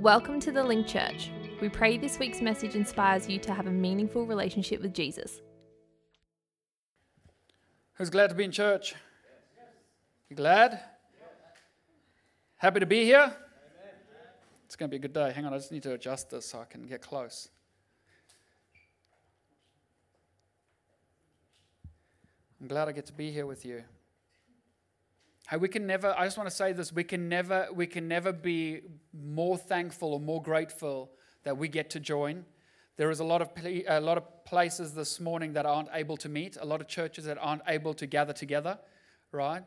Welcome to the Link Church. We pray this week's message inspires you to have a meaningful relationship with Jesus. Who's glad to be in church? You glad? Happy to be here? It's going to be a good day. Hang on, I just need to adjust this so I can get close. I'm glad I get to be here with you. Hey, we can never, I just want to say this, we can never, we can never be more thankful or more grateful that we get to join. There is a lot of a lot of places this morning that aren't able to meet, a lot of churches that aren't able to gather together, right?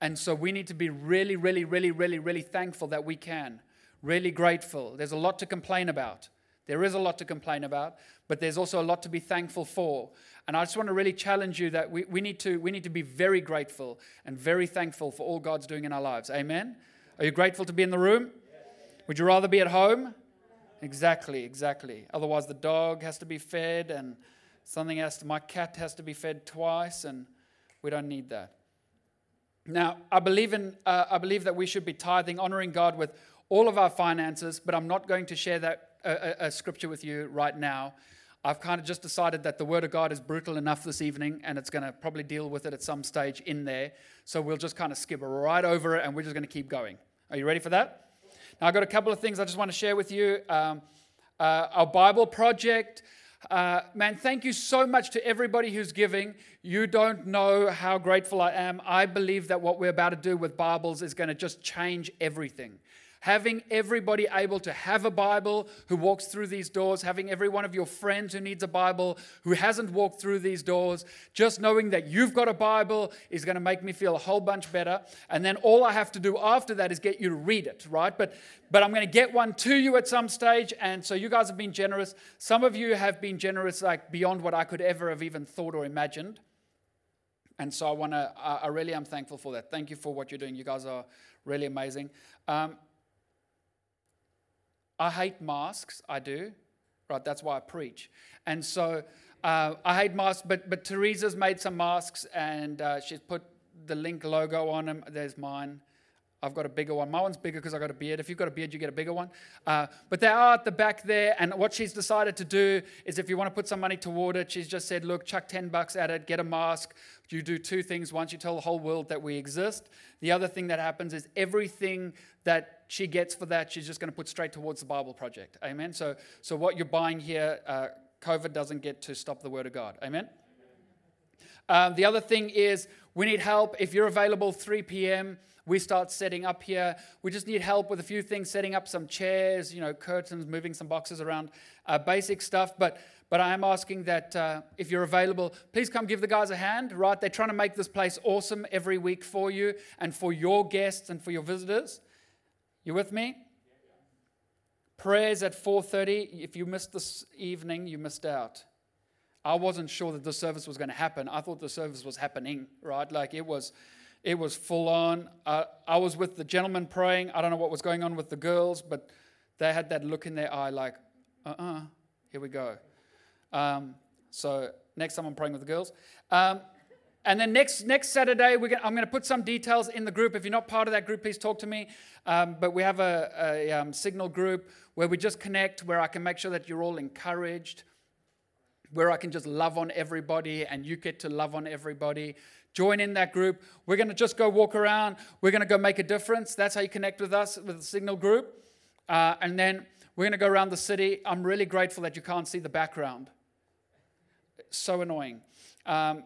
And so we need to be really, really, really, really, really thankful that we can. Really grateful. There's a lot to complain about. There is a lot to complain about, but there's also a lot to be thankful for. And I just want to really challenge you that we, we, need, to, we need to be very grateful and very thankful for all God's doing in our lives. Amen? Are you grateful to be in the room? Would you rather be at home? Exactly, exactly. Otherwise, the dog has to be fed, and something has to, my cat has to be fed twice, and we don't need that. Now, I believe, in, uh, I believe that we should be tithing, honoring God with all of our finances, but I'm not going to share that a, a, scripture with you right now. I've kind of just decided that the Word of God is brutal enough this evening, and it's going to probably deal with it at some stage in there. So we'll just kind of skip right over it, and we're just going to keep going. Are you ready for that? Now, I've got a couple of things I just want to share with you. Um, uh, our Bible project. Uh, man, thank you so much to everybody who's giving. You don't know how grateful I am. I believe that what we're about to do with Bibles is going to just change everything having everybody able to have a Bible who walks through these doors, having every one of your friends who needs a Bible who hasn't walked through these doors, just knowing that you've got a Bible is going to make me feel a whole bunch better. And then all I have to do after that is get you to read it, right? But but I'm going to get one to you at some stage. And so you guys have been generous. Some of you have been generous like beyond what I could ever have even thought or imagined. And so I want to, I really am thankful for that. Thank you for what you're doing. You guys are really amazing. Um, I hate masks, I do. Right, that's why I preach. And so uh, I hate masks, but, but Teresa's made some masks and uh, she's put the Link logo on them. There's mine. I've got a bigger one. My one's bigger because I've got a beard. If you've got a beard, you get a bigger one. Uh, but they are at the back there. And what she's decided to do is if you want to put some money toward it, she's just said, look, chuck 10 bucks at it, get a mask. You do two things. Once you tell the whole world that we exist. The other thing that happens is everything that she gets for that, she's just going to put straight towards the Bible project. Amen. So, so what you're buying here, uh, COVID doesn't get to stop the word of God. Amen. Um, the other thing is we need help. If you're available 3 p.m., we start setting up here. We just need help with a few things, setting up some chairs, you know, curtains, moving some boxes around, uh, basic stuff. But but I am asking that uh, if you're available, please come give the guys a hand, right? They're trying to make this place awesome every week for you and for your guests and for your visitors. You with me? Prayers at 4:30. If you missed this evening, you missed out. I wasn't sure that the service was going to happen. I thought the service was happening, right? Like it was it was full on. Uh, I was with the gentlemen praying. I don't know what was going on with the girls, but they had that look in their eye like, uh uh-uh, uh, here we go. Um, so next time I'm praying with the girls. Um, and then next next Saturday, gonna, I'm going to put some details in the group. If you're not part of that group, please talk to me. Um, but we have a, a um, signal group where we just connect, where I can make sure that you're all encouraged, where I can just love on everybody and you get to love on everybody. Join in that group. We're going to just go walk around. We're going to go make a difference. That's how you connect with us, with the Signal group. Uh, and then we're going to go around the city. I'm really grateful that you can't see the background. so annoying. Um,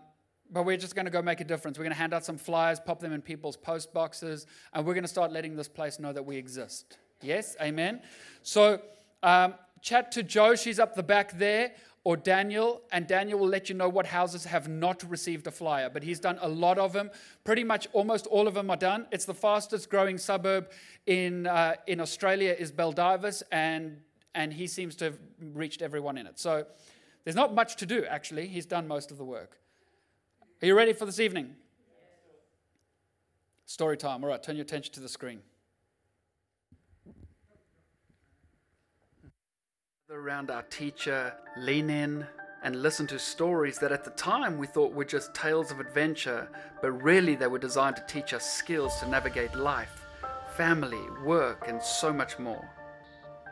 but we're just going to go make a difference. We're going to hand out some flyers, pop them in people's post boxes, and we're going to start letting this place know that we exist. Yes? Amen? So, um, chat to Joe. She's up the back there or Daniel, and Daniel will let you know what houses have not received a flyer. But he's done a lot of them. Pretty much almost all of them are done. It's the fastest growing suburb in, uh, in Australia is Baldivis, and, and he seems to have reached everyone in it. So there's not much to do, actually. He's done most of the work. Are you ready for this evening? Story time. All right, turn your attention to the screen. around our teacher, lean in, and listen to stories that at the time we thought were just tales of adventure, but really they were designed to teach us skills to navigate life, family, work, and so much more.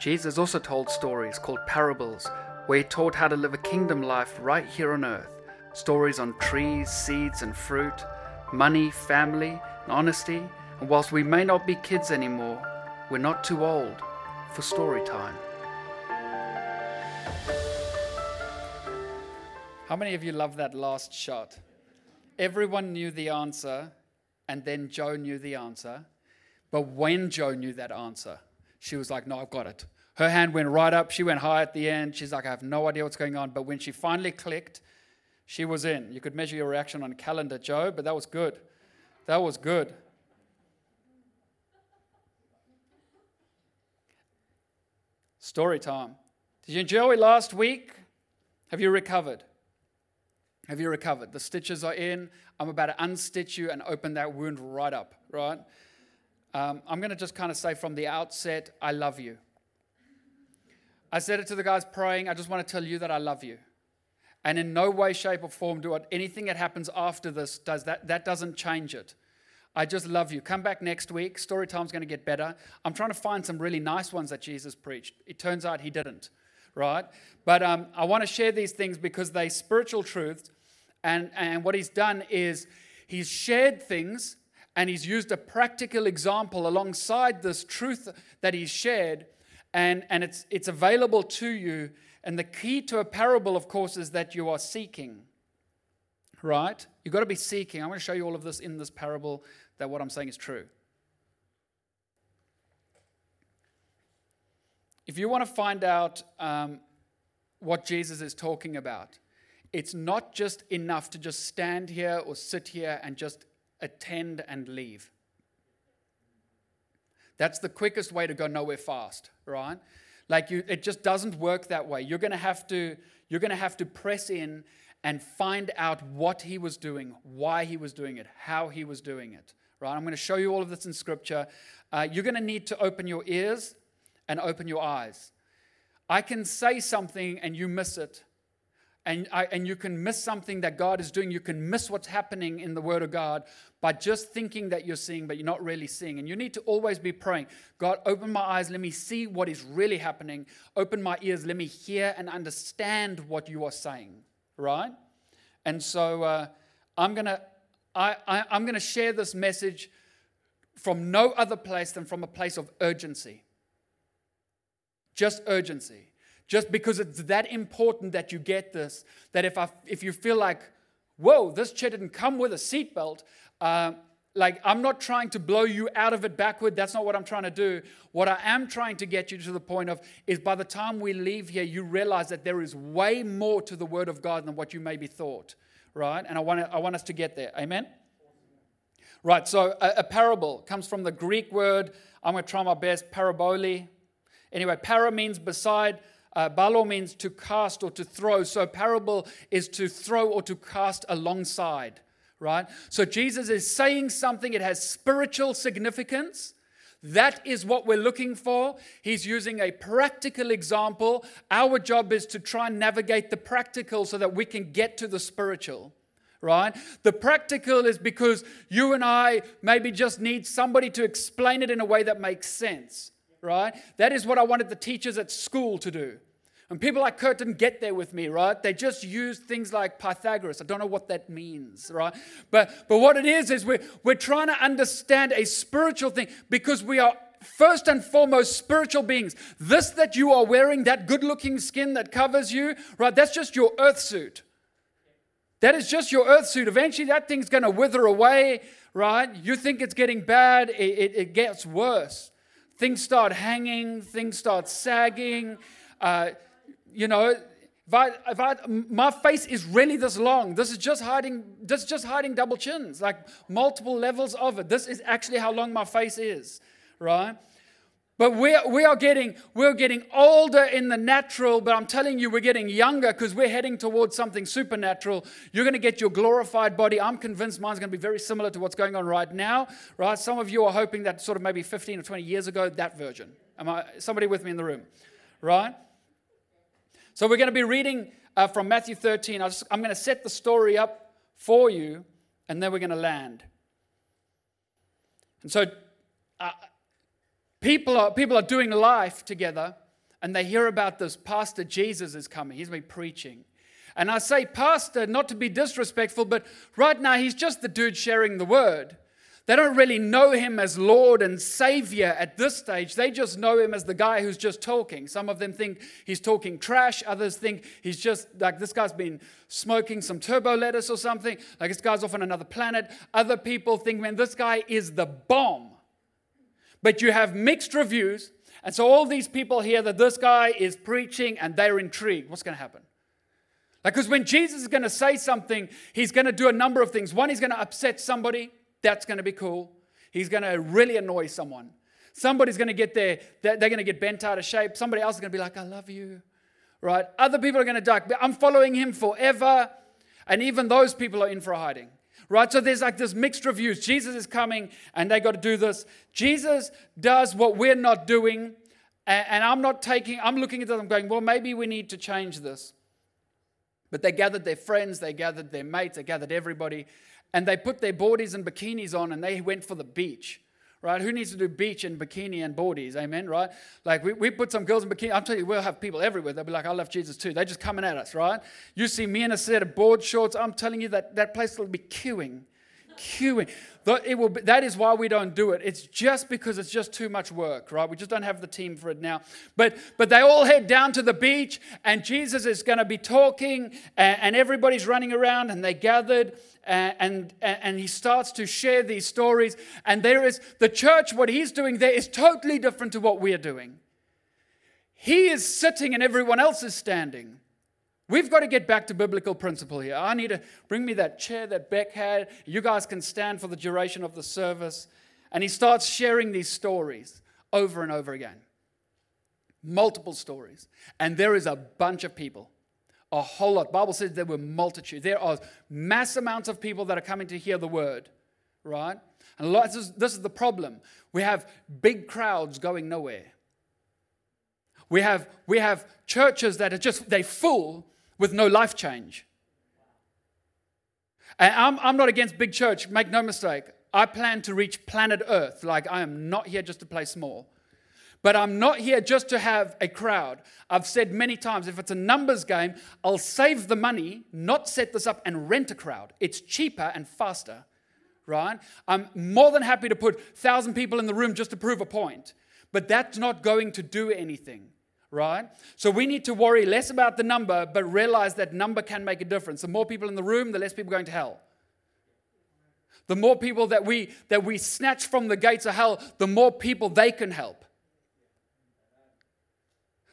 Jesus also told stories called parables, where he taught how to live a kingdom life right here on earth. Stories on trees, seeds, and fruit, money, family, and honesty. And whilst we may not be kids anymore, we're not too old for story time. How many of you love that last shot? Everyone knew the answer, and then Joe knew the answer. But when Joe knew that answer, she was like, No, I've got it. Her hand went right up. She went high at the end. She's like, I have no idea what's going on. But when she finally clicked, she was in. You could measure your reaction on calendar, Joe, but that was good. That was good. Story time. Did you enjoy last week? Have you recovered? Have you recovered? The stitches are in. I'm about to unstitch you and open that wound right up, right? Um, I'm going to just kind of say from the outset, I love you. I said it to the guys praying. I just want to tell you that I love you. And in no way, shape, or form do it. Anything that happens after this does that. That doesn't change it. I just love you. Come back next week. Story time's going to get better. I'm trying to find some really nice ones that Jesus preached. It turns out he didn't, right? But um, I want to share these things because they spiritual truths and, and what he's done is he's shared things and he's used a practical example alongside this truth that he's shared, and, and it's, it's available to you. And the key to a parable, of course, is that you are seeking, right? You've got to be seeking. I'm going to show you all of this in this parable that what I'm saying is true. If you want to find out um, what Jesus is talking about, it's not just enough to just stand here or sit here and just attend and leave. That's the quickest way to go nowhere fast, right? Like you, it just doesn't work that way. You're going to have to, you're going to have to press in and find out what he was doing, why he was doing it, how he was doing it. Right? I'm going to show you all of this in Scripture. Uh, you're going to need to open your ears and open your eyes. I can say something and you miss it, and, I, and you can miss something that God is doing. You can miss what's happening in the Word of God by just thinking that you're seeing, but you're not really seeing. And you need to always be praying God, open my eyes, let me see what is really happening. Open my ears, let me hear and understand what you are saying, right? And so uh, I'm going to. I, I, I'm going to share this message from no other place than from a place of urgency. Just urgency just because it's that important that you get this, that if, I, if you feel like, whoa, this chair didn't come with a seatbelt, uh, like I'm not trying to blow you out of it backward. That's not what I'm trying to do. What I am trying to get you to the point of is by the time we leave here, you realize that there is way more to the Word of God than what you maybe thought, right? And I want, I want us to get there. Amen? Right, so a, a parable comes from the Greek word, I'm going to try my best, parabole. Anyway, para means beside, uh, balo means to cast or to throw. So parable is to throw or to cast alongside, right? So Jesus is saying something, it has spiritual significance. That is what we're looking for. He's using a practical example. Our job is to try and navigate the practical so that we can get to the spiritual right? The practical is because you and I maybe just need somebody to explain it in a way that makes sense, right? That is what I wanted the teachers at school to do. And people like Kurt didn't get there with me, right? They just used things like Pythagoras. I don't know what that means, right? But, but what it is, is we're, we're trying to understand a spiritual thing because we are first and foremost spiritual beings. This that you are wearing, that good looking skin that covers you, right? That's just your earth suit. That is just your earth suit. Eventually, that thing's going to wither away, right? You think it's getting bad, it, it, it gets worse. Things start hanging, things start sagging. Uh, you know, if I, if I, my face is really this long. This is just hiding, this is just hiding double chins, like multiple levels of it. This is actually how long my face is, right? But we are, we are getting we're getting older in the natural, but I'm telling you, we're getting younger because we're heading towards something supernatural. You're going to get your glorified body. I'm convinced mine's going to be very similar to what's going on right now, right? Some of you are hoping that sort of maybe 15 or 20 years ago, that version. Am I somebody with me in the room, right? So we're going to be reading uh, from Matthew 13. i am going to set the story up for you, and then we're going to land. And so uh, people, are, people are doing life together, and they hear about this Pastor Jesus is coming. He's been preaching. And I say pastor not to be disrespectful, but right now he's just the dude sharing the word. They don't really know him as Lord and Savior at this stage. They just know him as the guy who's just talking. Some of them think he's talking trash. Others think he's just like this guy's been smoking some turbo lettuce or something. Like this guy's off on another planet. Other people think, man, this guy is the bomb. But you have mixed reviews. And so all these people hear that this guy is preaching and they're intrigued. What's going to happen? Like, because when Jesus is going to say something, he's going to do a number of things. One, he's going to upset somebody. That's going to be cool. He's going to really annoy someone. Somebody's going to get there, they're going to get bent out of shape. Somebody else is going to be like, I love you, right? Other people are going to duck. I'm following him forever. And even those people are in for hiding, right? So there's like this mixed reviews. Jesus is coming and they got to do this. Jesus does what we're not doing. And I'm not taking, I'm looking at them, I'm going, well, maybe we need to change this. But they gathered their friends, they gathered their mates, they gathered everybody, and they put their boardies and bikinis on and they went for the beach right? Who needs to do beach and bikini and boardies? Amen, right? Like we, we put some girls in bikini. I'm telling you, we'll have people everywhere. They'll be like, I love Jesus too. They're just coming at us, right? You see me in a set of board shorts. I'm telling you that that place will be queuing, queuing. Be, that is why we don't do it. It's just because it's just too much work, right? We just don't have the team for it now. But but they all head down to the beach, and Jesus is going to be talking, and, and everybody's running around, and they gathered, and, and, and he starts to share these stories. And there is the church, what he's doing there is totally different to what we're doing. He is sitting, and everyone else is standing. We've got to get back to biblical principle here. I need to bring me that chair that Beck had. You guys can stand for the duration of the service. And he starts sharing these stories over and over again. Multiple stories. And there is a bunch of people. A whole lot. Bible says there were multitudes. There are mass amounts of people that are coming to hear the word, right? And this is the problem. We have big crowds going nowhere. We have, we have churches that are just, they full, with no life change. And I'm, I'm not against big church, make no mistake. I plan to reach planet Earth. Like, I am not here just to play small. But I'm not here just to have a crowd. I've said many times if it's a numbers game, I'll save the money, not set this up and rent a crowd. It's cheaper and faster, right? I'm more than happy to put 1,000 people in the room just to prove a point. But that's not going to do anything right? So we need to worry less about the number, but realize that number can make a difference. The more people in the room, the less people going to hell. The more people that we that we snatch from the gates of hell, the more people they can help.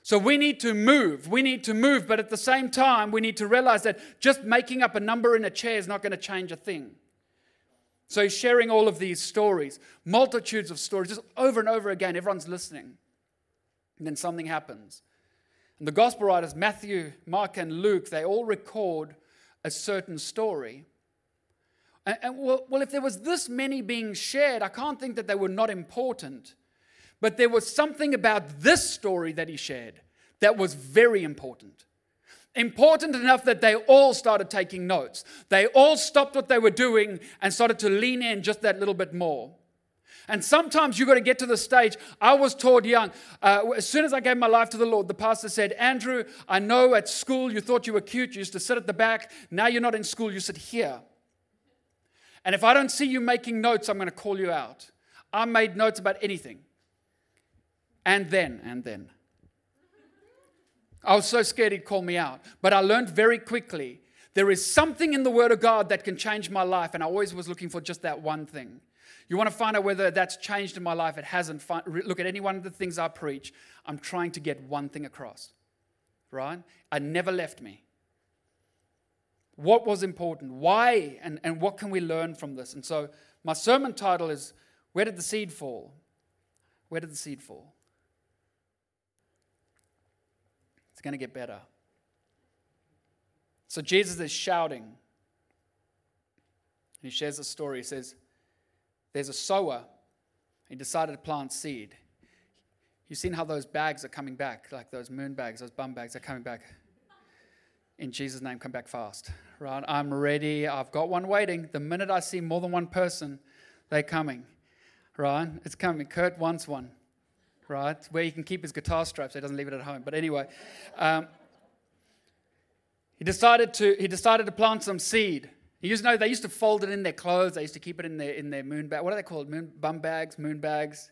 So we need to move. We need to move, but at the same time, we need to realize that just making up a number in a chair is not going to change a thing. So he's sharing all of these stories, multitudes of stories, just over and over again. Everyone's listening. And then something happens. And the gospel writers, Matthew, Mark, and Luke, they all record a certain story. And, and well, well, if there was this many being shared, I can't think that they were not important. But there was something about this story that he shared that was very important. Important enough that they all started taking notes. They all stopped what they were doing and started to lean in just that little bit more. And sometimes you've got to get to the stage. I was taught young, uh, as soon as I gave my life to the Lord, the pastor said, Andrew, I know at school you thought you were cute. You used to sit at the back. Now you're not in school, you sit here. And if I don't see you making notes, I'm going to call you out. I made notes about anything. And then, and then. I was so scared he'd call me out. But I learned very quickly there is something in the Word of God that can change my life. And I always was looking for just that one thing. You want to find out whether that's changed in my life? It hasn't. Look at any one of the things I preach. I'm trying to get one thing across, right? It never left me. What was important? Why? And, and what can we learn from this? And so my sermon title is Where Did the Seed Fall? Where did the seed fall? It's going to get better. So Jesus is shouting. He shares a story. He says, there's a sower. He decided to plant seed. You've seen how those bags are coming back, like those moon bags, those bum bags are coming back. In Jesus' name, come back fast. Right? I'm ready. I've got one waiting. The minute I see more than one person, they're coming. Right? It's coming. Kurt wants one. right? Where he can keep his guitar strap so he doesn't leave it at home. But anyway, um, he decided to he decided to plant some seed. Know they used to fold it in their clothes. They used to keep it in their in their moon bag. What are they called? Moon bum bags, moon bags.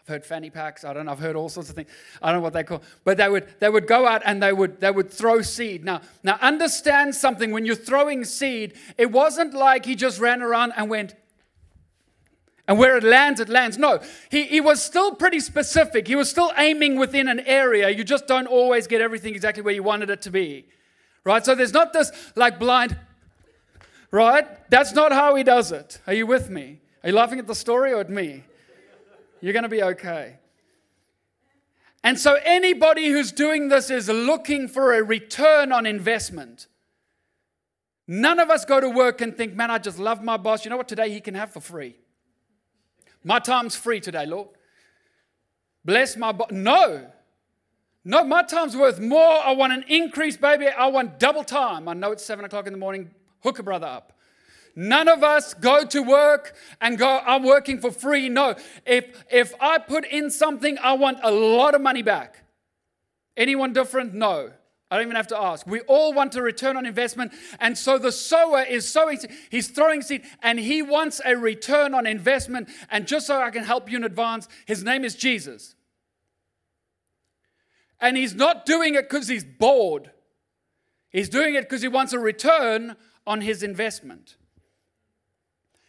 I've heard fanny packs. I don't know. I've heard all sorts of things. I don't know what they call. But they would they would go out and they would they would throw seed. Now now understand something. When you're throwing seed, it wasn't like he just ran around and went. And where it lands, it lands. No, he, he was still pretty specific. He was still aiming within an area. You just don't always get everything exactly where you wanted it to be. Right? So there's not this like blind, right? That's not how he does it. Are you with me? Are you laughing at the story or at me? You're going to be okay. And so anybody who's doing this is looking for a return on investment. None of us go to work and think, man, I just love my boss. You know what today he can have for free? My time's free today, Lord. Bless my boss. No. No, my time's worth more. I want an increase, baby. I want double time. I know it's seven o'clock in the morning. Hook a brother up. None of us go to work and go, I'm working for free. No. If, if I put in something, I want a lot of money back. Anyone different? No. I don't even have to ask. We all want a return on investment. And so the sower is sowing, he's throwing seed, and he wants a return on investment. And just so I can help you in advance, his name is Jesus. And he's not doing it because he's bored, he's doing it because he wants a return on his investment.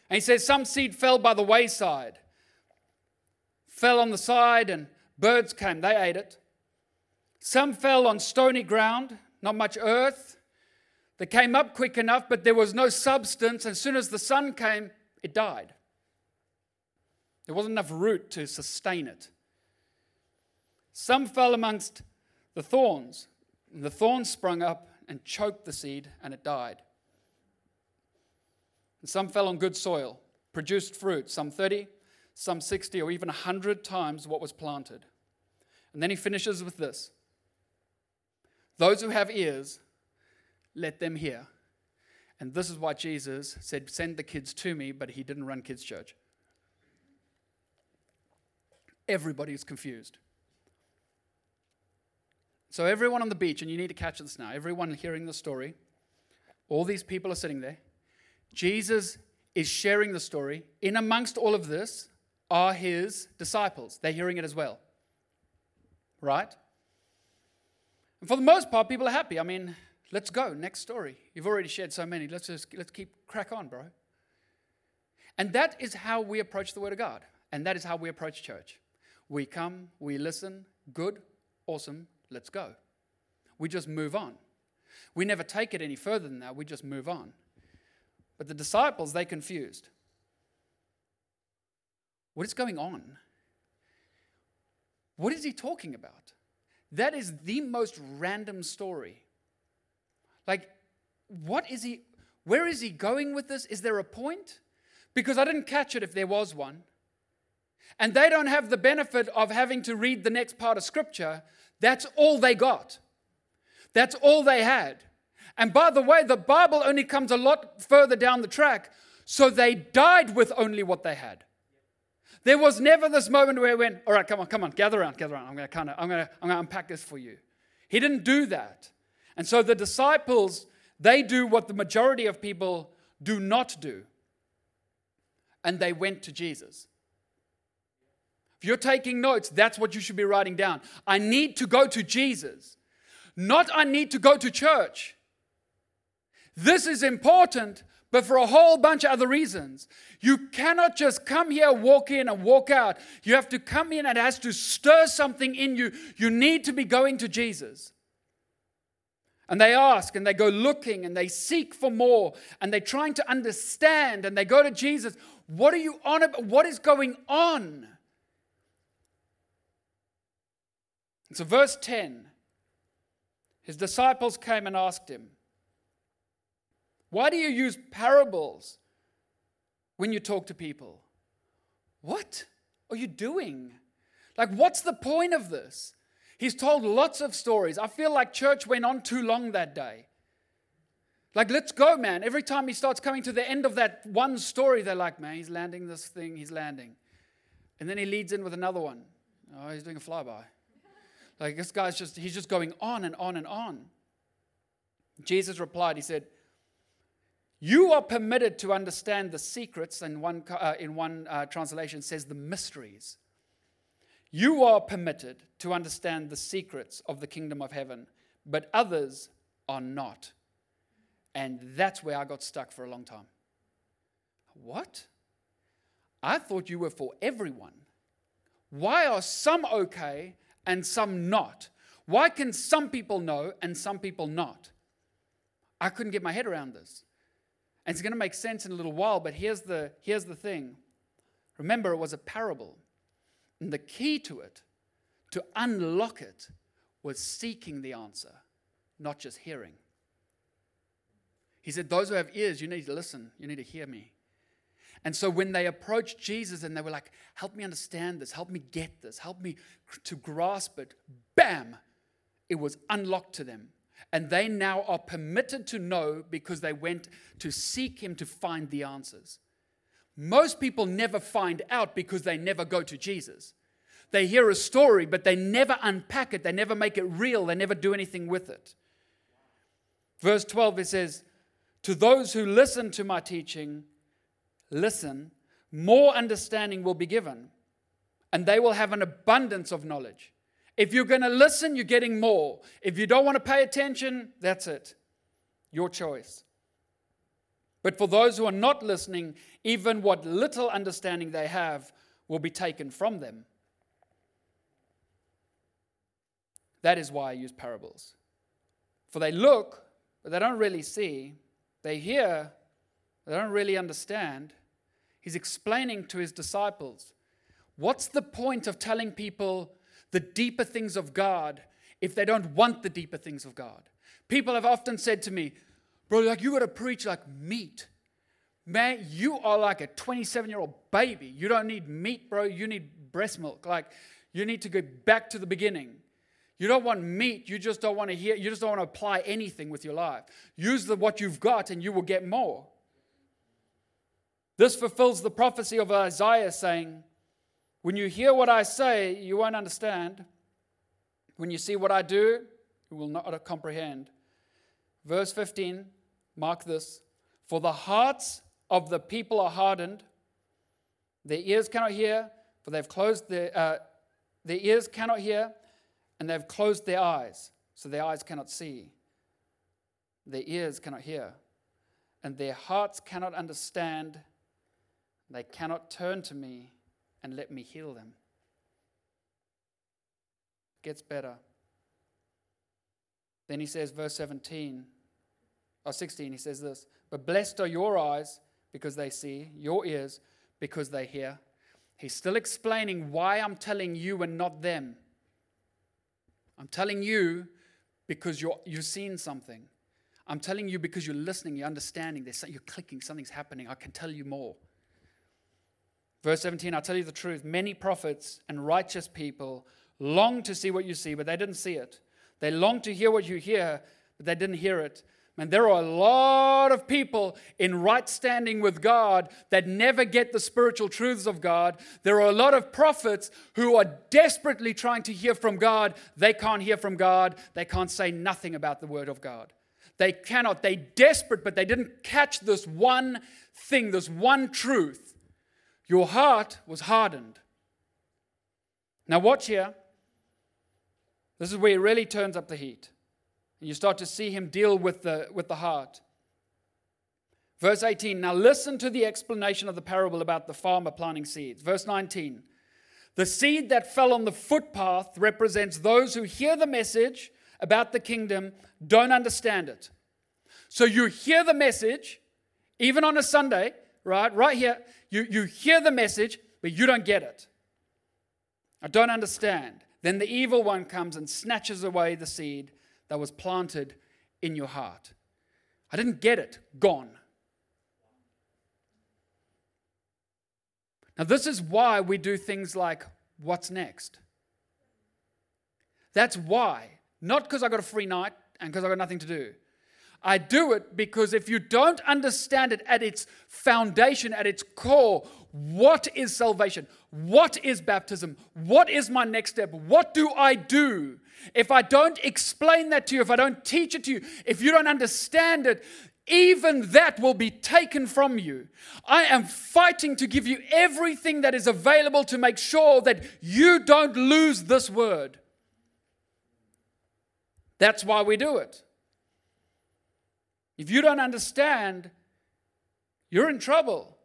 And he says, Some seed fell by the wayside, fell on the side, and birds came. They ate it. Some fell on stony ground, not much earth. They came up quick enough, but there was no substance. As soon as the sun came, it died. There wasn't enough root to sustain it. Some fell amongst the thorns. And the thorns sprung up and choked the seed, and it died. And some fell on good soil, produced fruit, some 30, some 60, or even 100 times what was planted. And then he finishes with this Those who have ears, let them hear. And this is why Jesus said, Send the kids to me, but he didn't run kids' church. Everybody is confused. So, everyone on the beach, and you need to catch this now, everyone hearing the story, all these people are sitting there. Jesus is sharing the story. In amongst all of this are his disciples. They're hearing it as well. Right? And for the most part, people are happy. I mean, let's go. Next story. You've already shared so many. Let's just let's keep crack on, bro. And that is how we approach the Word of God. And that is how we approach church. We come, we listen, good, awesome, let's go. We just move on. We never take it any further than that. We just move on. But the disciples, they confused. What is going on? What is he talking about? That is the most random story. Like, what is he, where is he going with this? Is there a point? Because I didn't catch it if there was one. And they don't have the benefit of having to read the next part of scripture. That's all they got. That's all they had. And by the way, the Bible only comes a lot further down the track. So they died with only what they had. There was never this moment where he went, all right, come on, come on, gather around, gather around. I'm going to I'm going to, I'm going to unpack this for you. He didn't do that. And so the disciples, they do what the majority of people do not do. And they went to Jesus. If you're taking notes, that's what you should be writing down. I need to go to Jesus. Not I need to go to church. This is important, but for a whole bunch of other reasons. You cannot just come here, walk in, and walk out. You have to come in and it has to stir something in you. You need to be going to Jesus. And they ask and they go looking and they seek for more and they're trying to understand and they go to Jesus. What are you on about? What is going on? so, verse 10 his disciples came and asked him, why do you use parables when you talk to people? What are you doing? Like, what's the point of this? He's told lots of stories. I feel like church went on too long that day. Like, let's go, man. Every time he starts coming to the end of that one story, they're like, man, he's landing this thing, he's landing. And then he leads in with another one. Oh, he's doing a flyby. Like this guy's just, he's just going on and on and on. Jesus replied, He said, You are permitted to understand the secrets, and one, uh, in one uh, translation says the mysteries. You are permitted to understand the secrets of the kingdom of heaven, but others are not. And that's where I got stuck for a long time. What? I thought you were for everyone. Why are some okay and some not? Why can some people know and some people not? I couldn't get my head around this. And it's going to make sense in a little while, but here's the, here's the thing. Remember, it was a parable. And the key to it, to unlock it, was seeking the answer, not just hearing. He said, Those who have ears, you need to listen, you need to hear me. And so when they approached Jesus and they were like, Help me understand this, help me get this, help me to grasp it, bam, it was unlocked to them. And they now are permitted to know because they went to seek Him to find the answers. Most people never find out because they never go to Jesus. They hear a story, but they never unpack it, they never make it real, they never do anything with it. Verse 12, it says, To those who listen to my teaching, listen, more understanding will be given, and they will have an abundance of knowledge. If you're going to listen, you're getting more. If you don't want to pay attention, that's it. Your choice. But for those who are not listening, even what little understanding they have will be taken from them. That is why I use parables. For they look, but they don't really see. They hear, but they don't really understand. He's explaining to his disciples what's the point of telling people the deeper things of God if they don't want the deeper things of God? People have often said to me, Bro, like you got to preach like meat. Man, you are like a 27 year old baby. You don't need meat, bro. You need breast milk. Like, you need to go back to the beginning. You don't want meat. You just don't want to hear. You just don't want to apply anything with your life. Use the, what you've got and you will get more. This fulfills the prophecy of Isaiah saying, When you hear what I say, you won't understand. When you see what I do, you will not comprehend. Verse 15, mark this. For the hearts of the people are hardened, their ears cannot hear, for they've closed their, uh, their ears cannot hear, and they've closed their eyes, so their eyes cannot see. Their ears cannot hear, and their hearts cannot understand they cannot turn to me and let me heal them. Gets better. Then he says, verse 17 or 16, he says this But blessed are your eyes because they see, your ears because they hear. He's still explaining why I'm telling you and not them. I'm telling you because you're, you've seen something. I'm telling you because you're listening, you're understanding, there's, you're clicking, something's happening. I can tell you more. Verse 17, I'll tell you the truth. Many prophets and righteous people long to see what you see, but they didn't see it. They long to hear what you hear, but they didn't hear it. Man, there are a lot of people in right standing with God that never get the spiritual truths of God. There are a lot of prophets who are desperately trying to hear from God. They can't hear from God. They can't say nothing about the word of God. They cannot. They desperate, but they didn't catch this one thing, this one truth. Your heart was hardened. Now, watch here. This is where he really turns up the heat. And you start to see him deal with the, with the heart. Verse 18 Now listen to the explanation of the parable about the farmer planting seeds. Verse 19 The seed that fell on the footpath represents those who hear the message about the kingdom, don't understand it. So you hear the message, even on a Sunday, right? Right here, you, you hear the message, but you don't get it. I don't understand. Then the evil one comes and snatches away the seed that was planted in your heart. I didn't get it. Gone. Now, this is why we do things like what's next? That's why. Not because I got a free night and because I got nothing to do. I do it because if you don't understand it at its foundation, at its core, what is salvation? What is baptism? What is my next step? What do I do? If I don't explain that to you, if I don't teach it to you, if you don't understand it, even that will be taken from you. I am fighting to give you everything that is available to make sure that you don't lose this word. That's why we do it. If you don't understand, you're in trouble.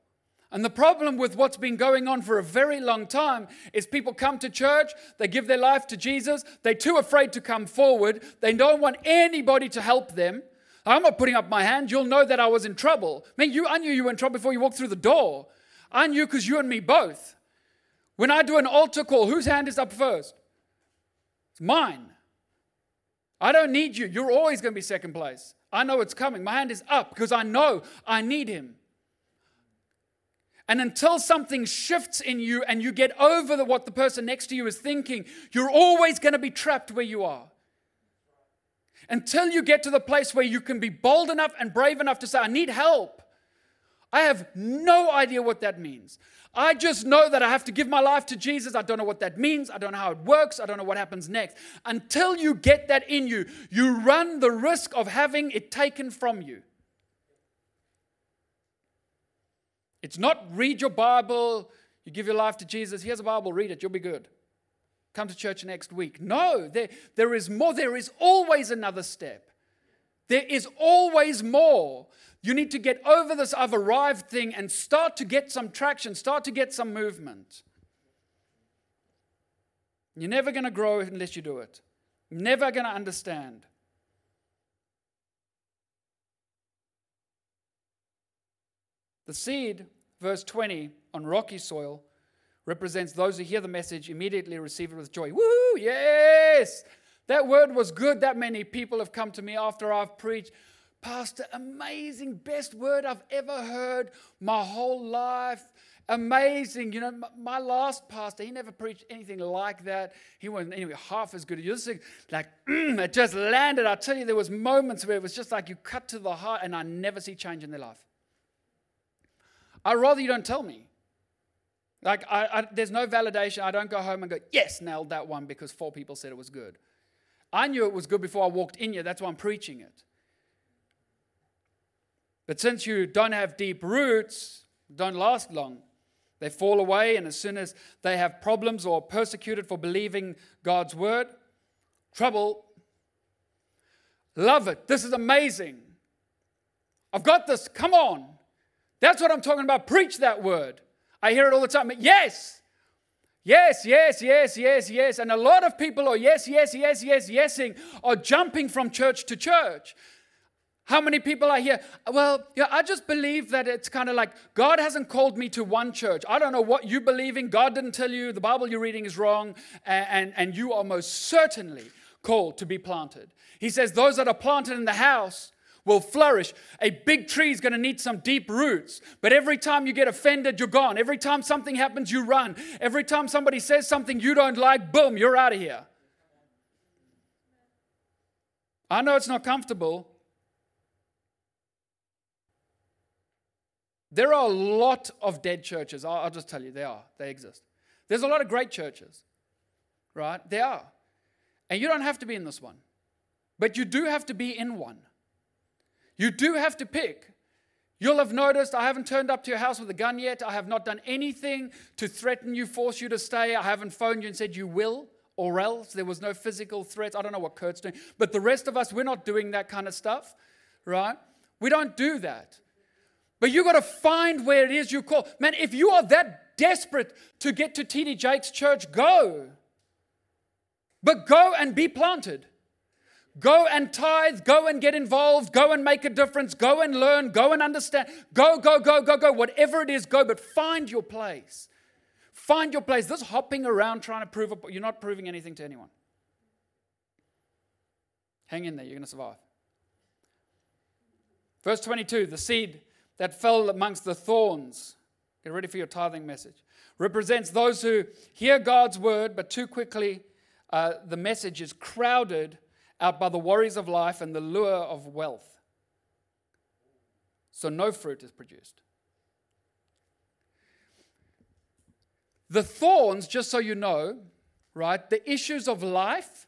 And the problem with what's been going on for a very long time is people come to church, they give their life to Jesus, they're too afraid to come forward, they don't want anybody to help them. I'm not putting up my hand, you'll know that I was in trouble. Man, you, I knew you were in trouble before you walked through the door. I knew because you and me both. When I do an altar call, whose hand is up first? It's mine. I don't need you. You're always going to be second place. I know it's coming. My hand is up because I know I need him. And until something shifts in you and you get over the, what the person next to you is thinking, you're always going to be trapped where you are. Until you get to the place where you can be bold enough and brave enough to say, I need help. I have no idea what that means. I just know that I have to give my life to Jesus. I don't know what that means. I don't know how it works. I don't know what happens next. Until you get that in you, you run the risk of having it taken from you. It's not read your Bible, you give your life to Jesus. Here's a Bible, read it, you'll be good. Come to church next week. No, there, there is more. There is always another step. There is always more. You need to get over this I've arrived thing and start to get some traction, start to get some movement. You're never going to grow unless you do it. Never going to understand. The seed, verse 20, on rocky soil represents those who hear the message, immediately receive it with joy. Woo, yes! That word was good. That many people have come to me after I've preached. Pastor, amazing, best word I've ever heard my whole life. Amazing. You know, my last pastor, he never preached anything like that. He wasn't anyway half as good. As you just like, mm, it just landed. I tell you, there was moments where it was just like you cut to the heart, and I never see change in their life. I'd rather you don't tell me. Like, I, I, there's no validation. I don't go home and go, yes, nailed that one because four people said it was good. I knew it was good before I walked in here. That's why I'm preaching it. But since you don't have deep roots, don't last long. They fall away, and as soon as they have problems or persecuted for believing God's word, trouble. Love it. This is amazing. I've got this. Come on. That's what I'm talking about. Preach that word. I hear it all the time. Yes. Yes, yes, yes, yes, yes. And a lot of people are yes, yes, yes, yes, yesing, are jumping from church to church. How many people are here? well, yeah, I just believe that it's kind of like God hasn't called me to one church. I don't know what you believe in. God didn't tell you the Bible you're reading is wrong, and, and, and you are most certainly called to be planted. He says, Those that are planted in the house will flourish. A big tree is going to need some deep roots. But every time you get offended, you're gone. Every time something happens, you run. Every time somebody says something you don't like, boom, you're out of here. I know it's not comfortable. There are a lot of dead churches. I'll, I'll just tell you, they are. They exist. There's a lot of great churches, right? They are. And you don't have to be in this one, but you do have to be in one. You do have to pick. You'll have noticed I haven't turned up to your house with a gun yet. I have not done anything to threaten you, force you to stay. I haven't phoned you and said you will or else. There was no physical threats. I don't know what Kurt's doing. But the rest of us, we're not doing that kind of stuff, right? We don't do that. But you've got to find where it is you call. Man, if you are that desperate to get to TD Jakes' church, go. But go and be planted. Go and tithe, go and get involved, go and make a difference, go and learn, go and understand. Go, go, go, go, go. Whatever it is, go, but find your place. Find your place. This hopping around trying to prove, you're not proving anything to anyone. Hang in there, you're going to survive. Verse 22 the seed that fell amongst the thorns, get ready for your tithing message, represents those who hear God's word, but too quickly uh, the message is crowded out by the worries of life and the lure of wealth. So no fruit is produced. The thorns, just so you know, right, the issues of life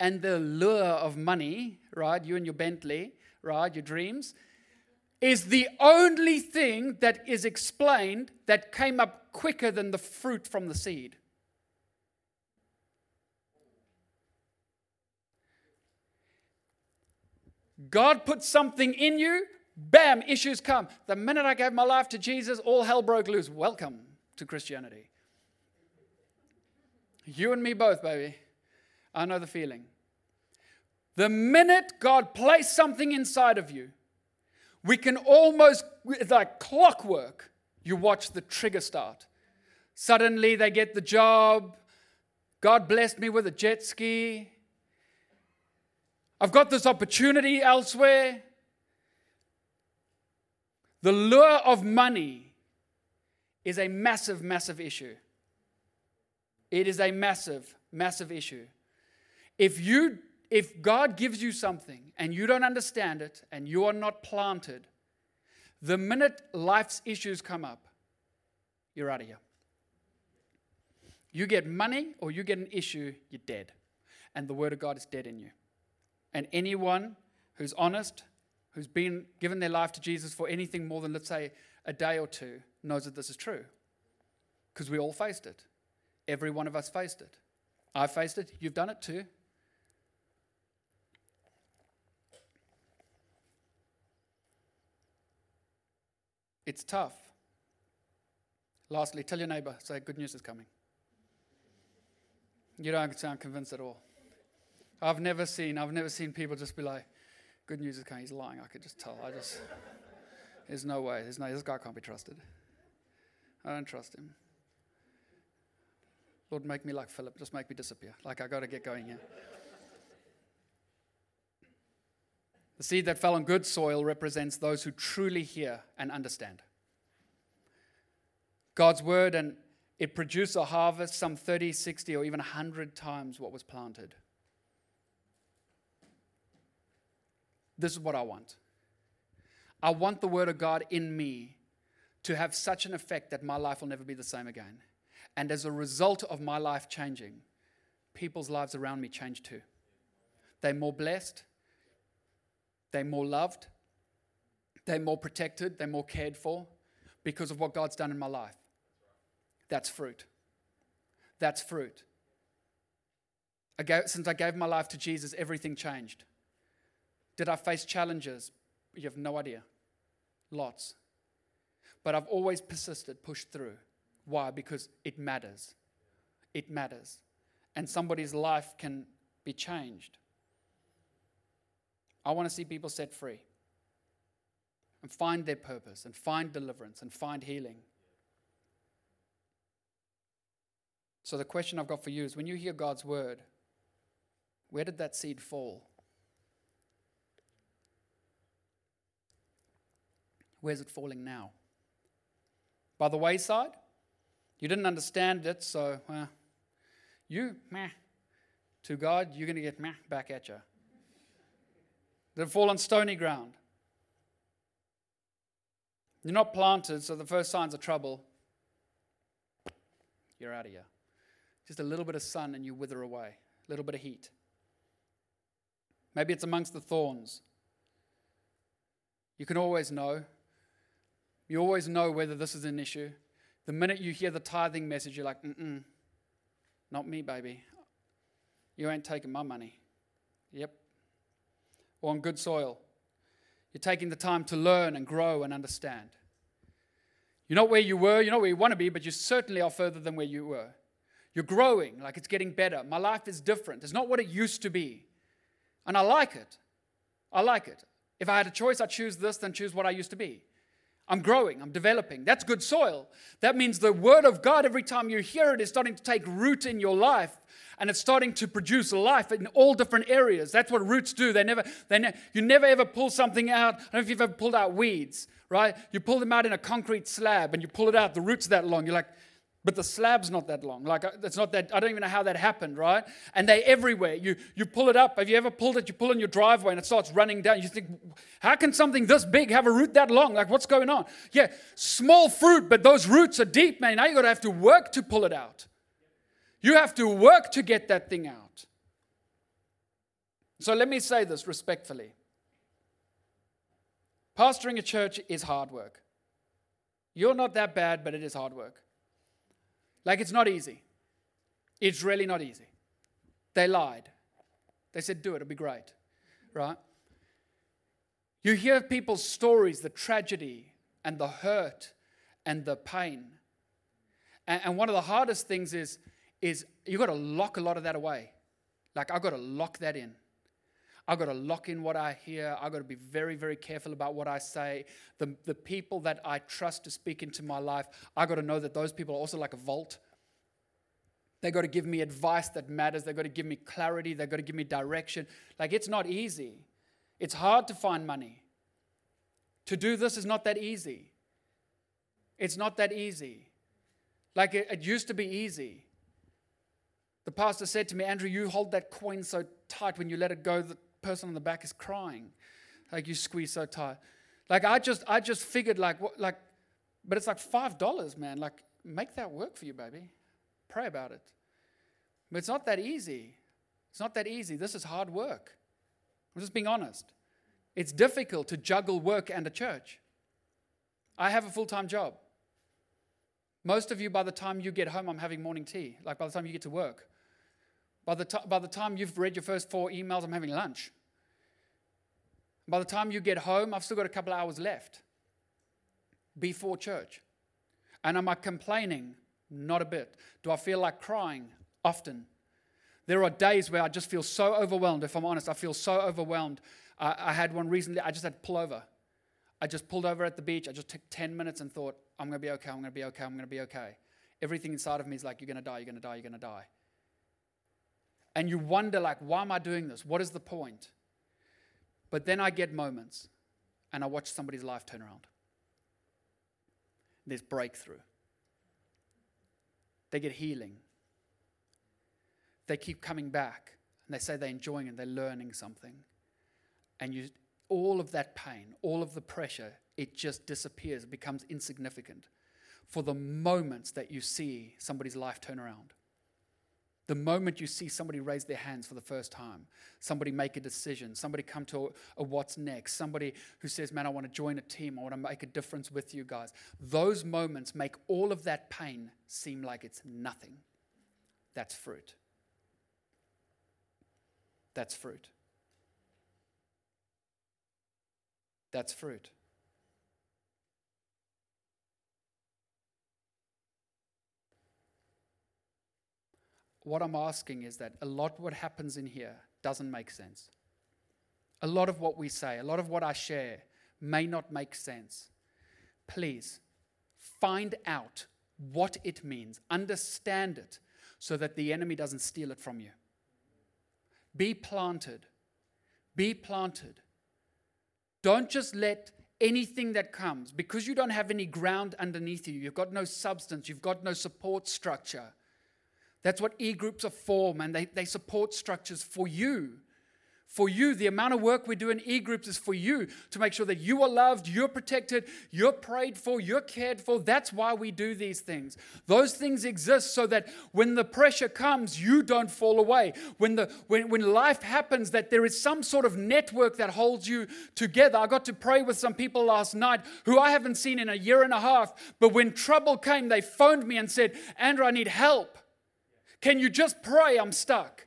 and the lure of money, right, you and your Bentley, right, your dreams, is the only thing that is explained that came up quicker than the fruit from the seed. God put something in you, bam, issues come. The minute I gave my life to Jesus, all hell broke loose. Welcome to Christianity. You and me both, baby. I know the feeling. The minute God placed something inside of you, we can almost, like clockwork, you watch the trigger start. Suddenly they get the job. God blessed me with a jet ski. I've got this opportunity elsewhere. The lure of money is a massive, massive issue. It is a massive, massive issue. If you if God gives you something and you don't understand it and you are not planted, the minute life's issues come up, you're out of here. You get money or you get an issue, you're dead. And the word of God is dead in you. And anyone who's honest, who's been given their life to Jesus for anything more than, let's say, a day or two, knows that this is true. Because we all faced it. Every one of us faced it. I faced it. You've done it too. It's tough. Lastly, tell your neighbor, say, good news is coming. You don't sound convinced at all. I've never seen, I've never seen people just be like, good news is coming. He's lying. I could just tell. I just, there's no way. There's no, this guy can't be trusted. I don't trust him. Lord, make me like Philip. Just make me disappear. Like, I got to get going here. The seed that fell on good soil represents those who truly hear and understand God's word, and it produced a harvest some 30, 60, or even 100 times what was planted. This is what I want. I want the word of God in me to have such an effect that my life will never be the same again. And as a result of my life changing, people's lives around me change too. They're more blessed, they're more loved, they're more protected, they're more cared for because of what God's done in my life. That's fruit. That's fruit. I gave, since I gave my life to Jesus, everything changed. Did I face challenges? You have no idea. Lots. But I've always persisted, pushed through. Why? Because it matters. It matters. And somebody's life can be changed. I want to see people set free and find their purpose and find deliverance and find healing. So, the question I've got for you is when you hear God's word, where did that seed fall? Where's it falling now? By the wayside? You didn't understand it, so well, you, meh, to God, you're going to get meh back at you. It fall on stony ground? You're not planted, so the first signs of trouble, you're out of here. Just a little bit of sun and you wither away, a little bit of heat. Maybe it's amongst the thorns. You can always know you always know whether this is an issue. The minute you hear the tithing message, you're like, mm mm not me, baby. You ain't taking my money. Yep. Or on good soil. You're taking the time to learn and grow and understand. You're not where you were, you're not where you want to be, but you certainly are further than where you were. You're growing, like it's getting better. My life is different. It's not what it used to be. And I like it. I like it. If I had a choice, I'd choose this than choose what I used to be. I'm growing, I'm developing. That's good soil. That means the word of God, every time you hear it, is starting to take root in your life and it's starting to produce life in all different areas. That's what roots do. They never, they ne- you never ever pull something out. I don't know if you've ever pulled out weeds, right? You pull them out in a concrete slab and you pull it out, the roots that long. You're like, but the slab's not that long. Like, uh, it's not that, I don't even know how that happened, right? And they're everywhere. You, you pull it up. Have you ever pulled it? You pull in your driveway and it starts running down. You think, how can something this big have a root that long? Like, what's going on? Yeah, small fruit, but those roots are deep, man. Now you're going to have to work to pull it out. You have to work to get that thing out. So let me say this respectfully pastoring a church is hard work. You're not that bad, but it is hard work. Like, it's not easy. It's really not easy. They lied. They said, do it, it'll be great, right? You hear people's stories, the tragedy and the hurt and the pain. And, and one of the hardest things is, is you've got to lock a lot of that away. Like, I've got to lock that in. I've got to lock in what I hear. I've got to be very, very careful about what I say. The, the people that I trust to speak into my life, I've got to know that those people are also like a vault. They've got to give me advice that matters. They've got to give me clarity. They've got to give me direction. Like, it's not easy. It's hard to find money. To do this is not that easy. It's not that easy. Like, it, it used to be easy. The pastor said to me, Andrew, you hold that coin so tight when you let it go, the person on the back is crying. Like you squeeze so tight. Like I just I just figured like what like but it's like five dollars, man. Like make that work for you, baby. Pray about it. But it's not that easy. It's not that easy. This is hard work. I'm just being honest. It's difficult to juggle work and a church. I have a full time job. Most of you, by the time you get home, I'm having morning tea. Like by the time you get to work, by the, t- by the time you've read your first four emails, I'm having lunch. By the time you get home, I've still got a couple of hours left before church. And am I complaining? Not a bit. Do I feel like crying? Often. There are days where I just feel so overwhelmed. If I'm honest, I feel so overwhelmed. I, I had one recently, I just had to pull over. I just pulled over at the beach. I just took 10 minutes and thought, I'm going to be okay, I'm going to be okay, I'm going to be okay. Everything inside of me is like, you're going to die, you're going to die, you're going to die and you wonder like why am i doing this what is the point but then i get moments and i watch somebody's life turn around. There's breakthrough. They get healing. They keep coming back and they say they're enjoying it they're learning something. And you all of that pain all of the pressure it just disappears it becomes insignificant for the moments that you see somebody's life turn around the moment you see somebody raise their hands for the first time, somebody make a decision, somebody come to a, a, what's next, somebody who says, Man, I want to join a team, I want to make a difference with you guys, those moments make all of that pain seem like it's nothing. That's fruit. That's fruit. That's fruit. What I'm asking is that a lot what happens in here doesn't make sense. A lot of what we say, a lot of what I share may not make sense. Please find out what it means, understand it, so that the enemy doesn't steal it from you. Be planted. Be planted. Don't just let anything that comes, because you don't have any ground underneath you, you've got no substance, you've got no support structure that's what e groups are for, man. They, they support structures for you. For you, the amount of work we do in e groups is for you to make sure that you are loved, you're protected, you're prayed for, you're cared for. That's why we do these things. Those things exist so that when the pressure comes, you don't fall away. When, the, when, when life happens, that there is some sort of network that holds you together. I got to pray with some people last night who I haven't seen in a year and a half, but when trouble came, they phoned me and said, Andrew, I need help. Can you just pray? I'm stuck.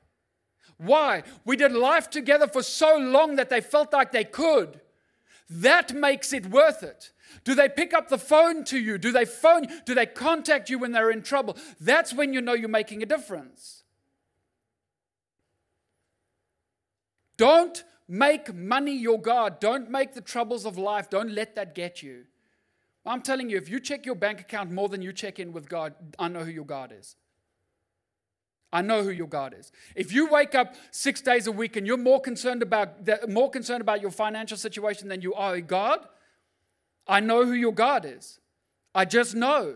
Why? We did life together for so long that they felt like they could. That makes it worth it. Do they pick up the phone to you? Do they phone? Do they contact you when they're in trouble? That's when you know you're making a difference. Don't make money your God. Don't make the troubles of life. Don't let that get you. I'm telling you, if you check your bank account more than you check in with God, I know who your God is. I know who your God is. If you wake up six days a week and you're more concerned about more concerned about your financial situation than you are a God, I know who your God is. I just know.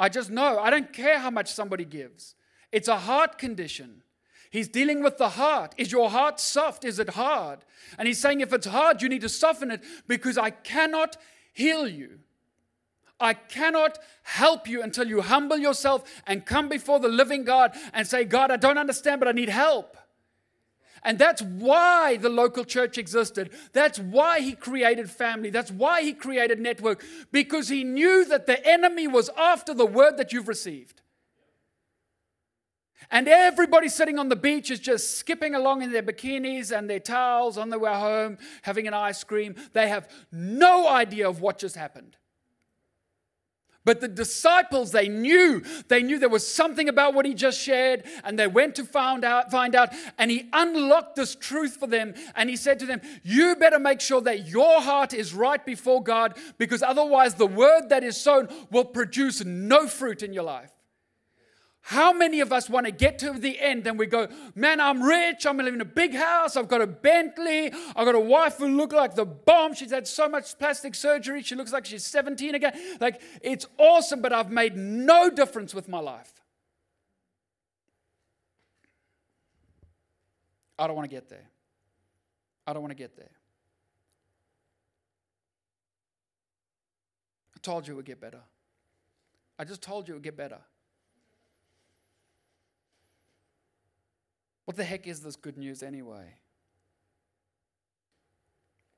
I just know. I don't care how much somebody gives. It's a heart condition. He's dealing with the heart. Is your heart soft? Is it hard? And he's saying, if it's hard, you need to soften it because I cannot heal you. I cannot help you until you humble yourself and come before the living God and say, God, I don't understand, but I need help. And that's why the local church existed. That's why he created family. That's why he created network, because he knew that the enemy was after the word that you've received. And everybody sitting on the beach is just skipping along in their bikinis and their towels on their way home, having an ice cream. They have no idea of what just happened. But the disciples, they knew, they knew there was something about what he just shared, and they went to find out, find out, and he unlocked this truth for them. And he said to them, You better make sure that your heart is right before God, because otherwise the word that is sown will produce no fruit in your life. How many of us want to get to the end and we go, man, I'm rich, I'm living in a big house, I've got a Bentley, I've got a wife who looks like the bomb, she's had so much plastic surgery, she looks like she's 17 again. Like, it's awesome, but I've made no difference with my life. I don't want to get there. I don't want to get there. I told you it would get better. I just told you it would get better. What the heck is this good news anyway?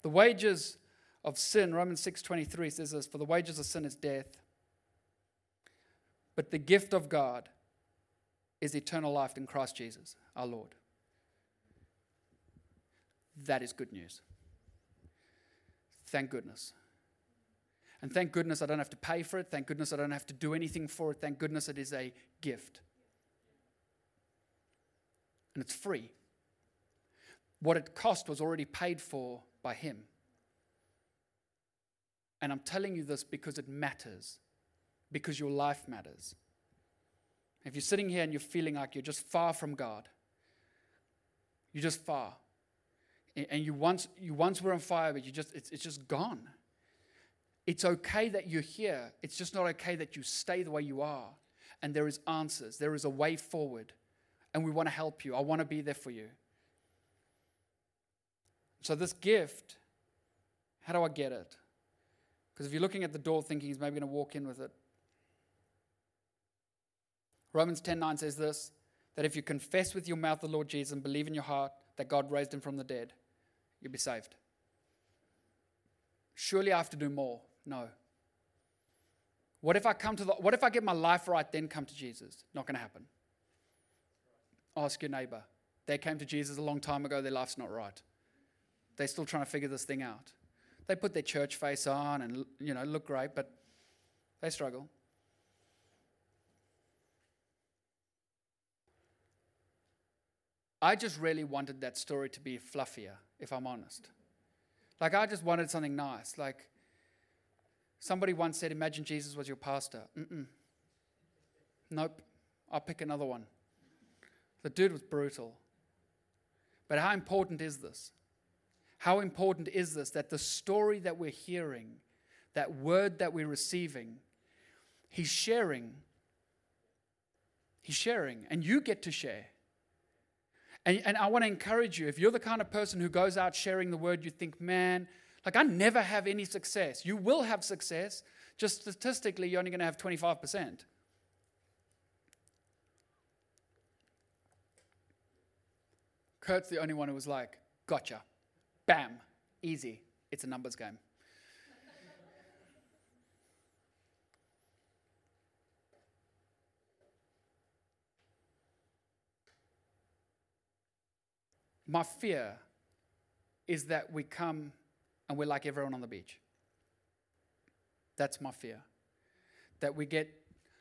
The wages of sin, Romans 6:23 says this, for the wages of sin is death. But the gift of God is eternal life in Christ Jesus, our Lord. That is good news. Thank goodness. And thank goodness I don't have to pay for it. Thank goodness I don't have to do anything for it. Thank goodness it is a gift and it's free. What it cost was already paid for by Him. And I'm telling you this because it matters, because your life matters. If you're sitting here and you're feeling like you're just far from God, you're just far. And you once, you once were on fire, but you just, it's, it's just gone. It's okay that you're here. It's just not okay that you stay the way you are. And there is answers. There is a way forward and we want to help you. I want to be there for you. So, this gift, how do I get it? Because if you're looking at the door thinking he's maybe going to walk in with it, Romans 10 9 says this that if you confess with your mouth the Lord Jesus and believe in your heart that God raised him from the dead, you'll be saved. Surely I have to do more. No. What if I come to the what if I get my life right, then come to Jesus? Not going to happen. Ask your neighbor. They came to Jesus a long time ago, their life's not right. They're still trying to figure this thing out. They put their church face on and you know look great, but they struggle. I just really wanted that story to be fluffier, if I'm honest. Like, I just wanted something nice. Like, somebody once said, Imagine Jesus was your pastor. Mm-mm. Nope. I'll pick another one. The dude was brutal. But how important is this? How important is this that the story that we're hearing, that word that we're receiving, he's sharing. He's sharing, and you get to share. And, and I want to encourage you if you're the kind of person who goes out sharing the word, you think, man, like I never have any success. You will have success, just statistically, you're only going to have 25%. Kurt's the only one who was like, gotcha. Bam. Easy. It's a numbers game. My fear is that we come and we're like everyone on the beach. That's my fear. That we get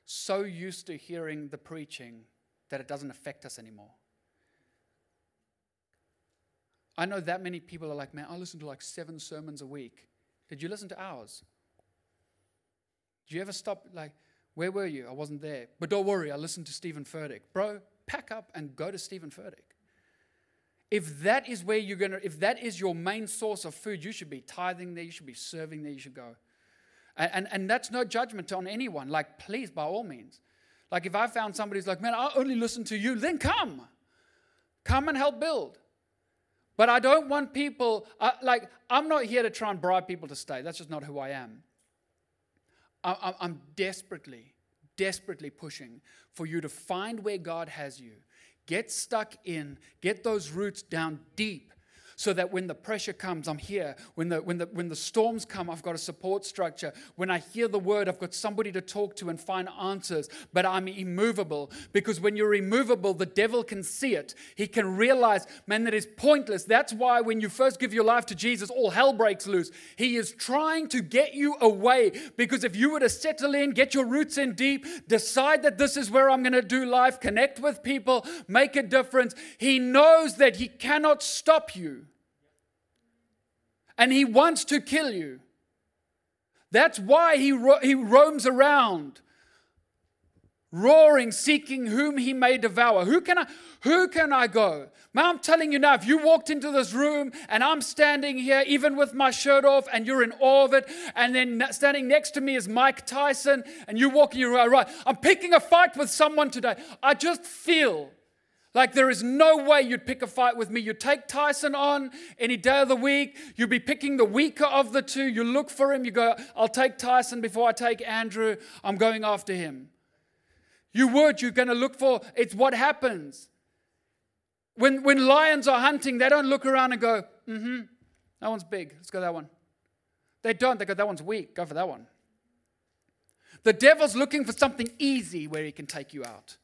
so used to hearing the preaching that it doesn't affect us anymore. I know that many people are like, man, I listen to like seven sermons a week. Did you listen to ours? Did you ever stop, like, where were you? I wasn't there. But don't worry, I listened to Steven Furtick. Bro, pack up and go to Steven Furtick. If that is where you're going to, if that is your main source of food, you should be tithing there, you should be serving there, you should go. And, and, and that's no judgment on anyone. Like, please, by all means. Like, if I found somebody who's like, man, I only listen to you, then come. Come and help build. But I don't want people, uh, like, I'm not here to try and bribe people to stay. That's just not who I am. I, I'm desperately, desperately pushing for you to find where God has you. Get stuck in, get those roots down deep so that when the pressure comes, I'm here. When the, when, the, when the storms come, I've got a support structure. When I hear the word, I've got somebody to talk to and find answers. But I'm immovable because when you're immovable, the devil can see it. He can realize, man, that is pointless. That's why when you first give your life to Jesus, all hell breaks loose. He is trying to get you away because if you were to settle in, get your roots in deep, decide that this is where I'm going to do life, connect with people, make a difference, he knows that he cannot stop you and he wants to kill you. That's why he, ro- he roams around, roaring, seeking whom he may devour. Who can I, who can I go? Now, I'm telling you now, if you walked into this room and I'm standing here, even with my shirt off, and you're in awe of it, and then standing next to me is Mike Tyson, and you walk, you're right, I'm picking a fight with someone today. I just feel like, there is no way you'd pick a fight with me. You'd take Tyson on any day of the week. You'd be picking the weaker of the two. You look for him. You go, I'll take Tyson before I take Andrew. I'm going after him. You would. You're going to look for it's what happens. When, when lions are hunting, they don't look around and go, mm hmm, that one's big. Let's go that one. They don't. They go, that one's weak. Go for that one. The devil's looking for something easy where he can take you out.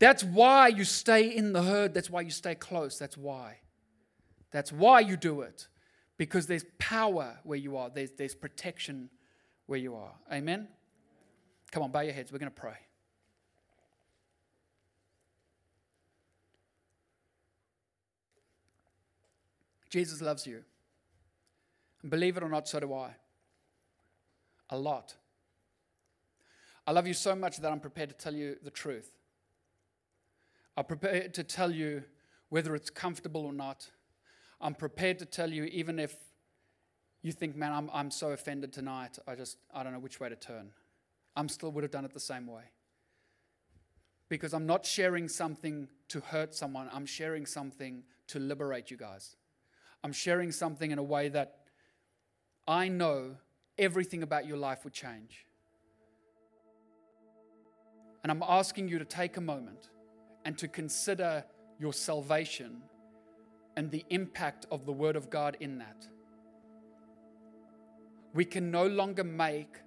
That's why you stay in the herd. That's why you stay close. That's why. That's why you do it. Because there's power where you are, there's, there's protection where you are. Amen? Come on, bow your heads. We're going to pray. Jesus loves you. And believe it or not, so do I. A lot. I love you so much that I'm prepared to tell you the truth. I'm prepared to tell you whether it's comfortable or not. I'm prepared to tell you, even if you think, man, I'm, I'm so offended tonight, I just, I don't know which way to turn. I'm still would have done it the same way. Because I'm not sharing something to hurt someone, I'm sharing something to liberate you guys. I'm sharing something in a way that I know everything about your life would change. And I'm asking you to take a moment and to consider your salvation and the impact of the Word of God in that. We can no longer make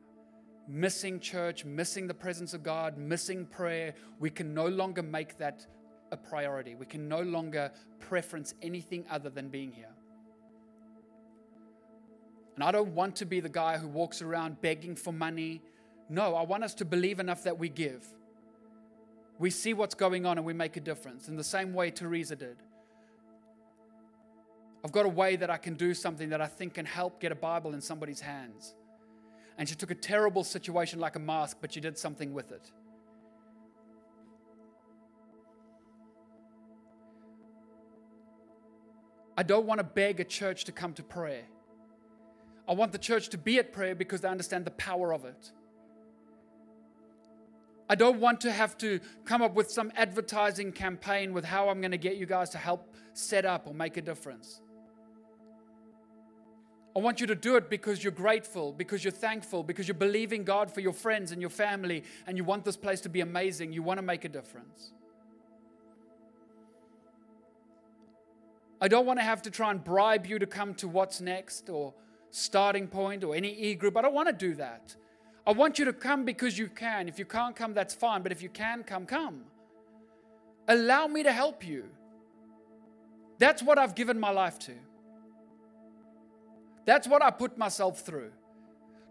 missing church, missing the presence of God, missing prayer, we can no longer make that a priority. We can no longer preference anything other than being here. And I don't want to be the guy who walks around begging for money. No, I want us to believe enough that we give. We see what's going on and we make a difference in the same way Teresa did. I've got a way that I can do something that I think can help get a Bible in somebody's hands. And she took a terrible situation like a mask, but she did something with it. I don't want to beg a church to come to prayer. I want the church to be at prayer because they understand the power of it. I don't want to have to come up with some advertising campaign with how I'm going to get you guys to help set up or make a difference. I want you to do it because you're grateful, because you're thankful, because you're believing God for your friends and your family, and you want this place to be amazing. You want to make a difference. I don't want to have to try and bribe you to come to what's next or starting point or any e group. I don't want to do that. I want you to come because you can. If you can't come, that's fine. But if you can come, come. Allow me to help you. That's what I've given my life to. That's what I put myself through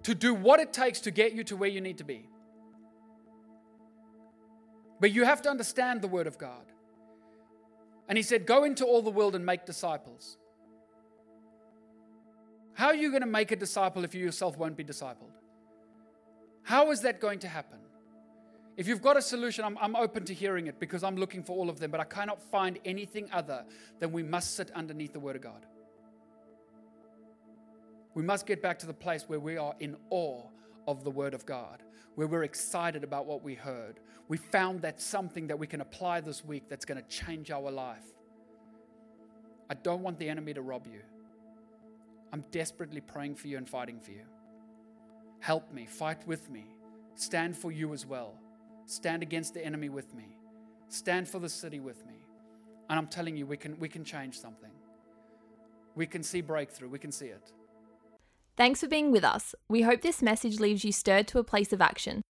to do what it takes to get you to where you need to be. But you have to understand the Word of God. And He said, Go into all the world and make disciples. How are you going to make a disciple if you yourself won't be discipled? How is that going to happen? If you've got a solution, I'm, I'm, open to hearing it because I'm looking for all of them, but I cannot find anything other than we must sit underneath the Word of God. We must get back to the place where we are in awe of the Word of God, where we're excited about what we heard. We found that something that we can apply this week that's going to change our life. I don't want the enemy to rob you. I'm desperately praying for you and fighting for you. Help me, fight with me, stand for you as well. Stand against the enemy with me. Stand for the city with me. And I'm telling you, we can, we can change something. We can see breakthrough, we can see it. Thanks for being with us. We hope this message leaves you stirred to a place of action.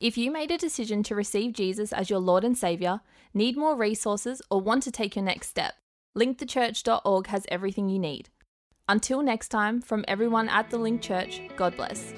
If you made a decision to receive Jesus as your Lord and Saviour, need more resources, or want to take your next step, linkthechurch.org has everything you need. Until next time, from everyone at the Link Church, God bless.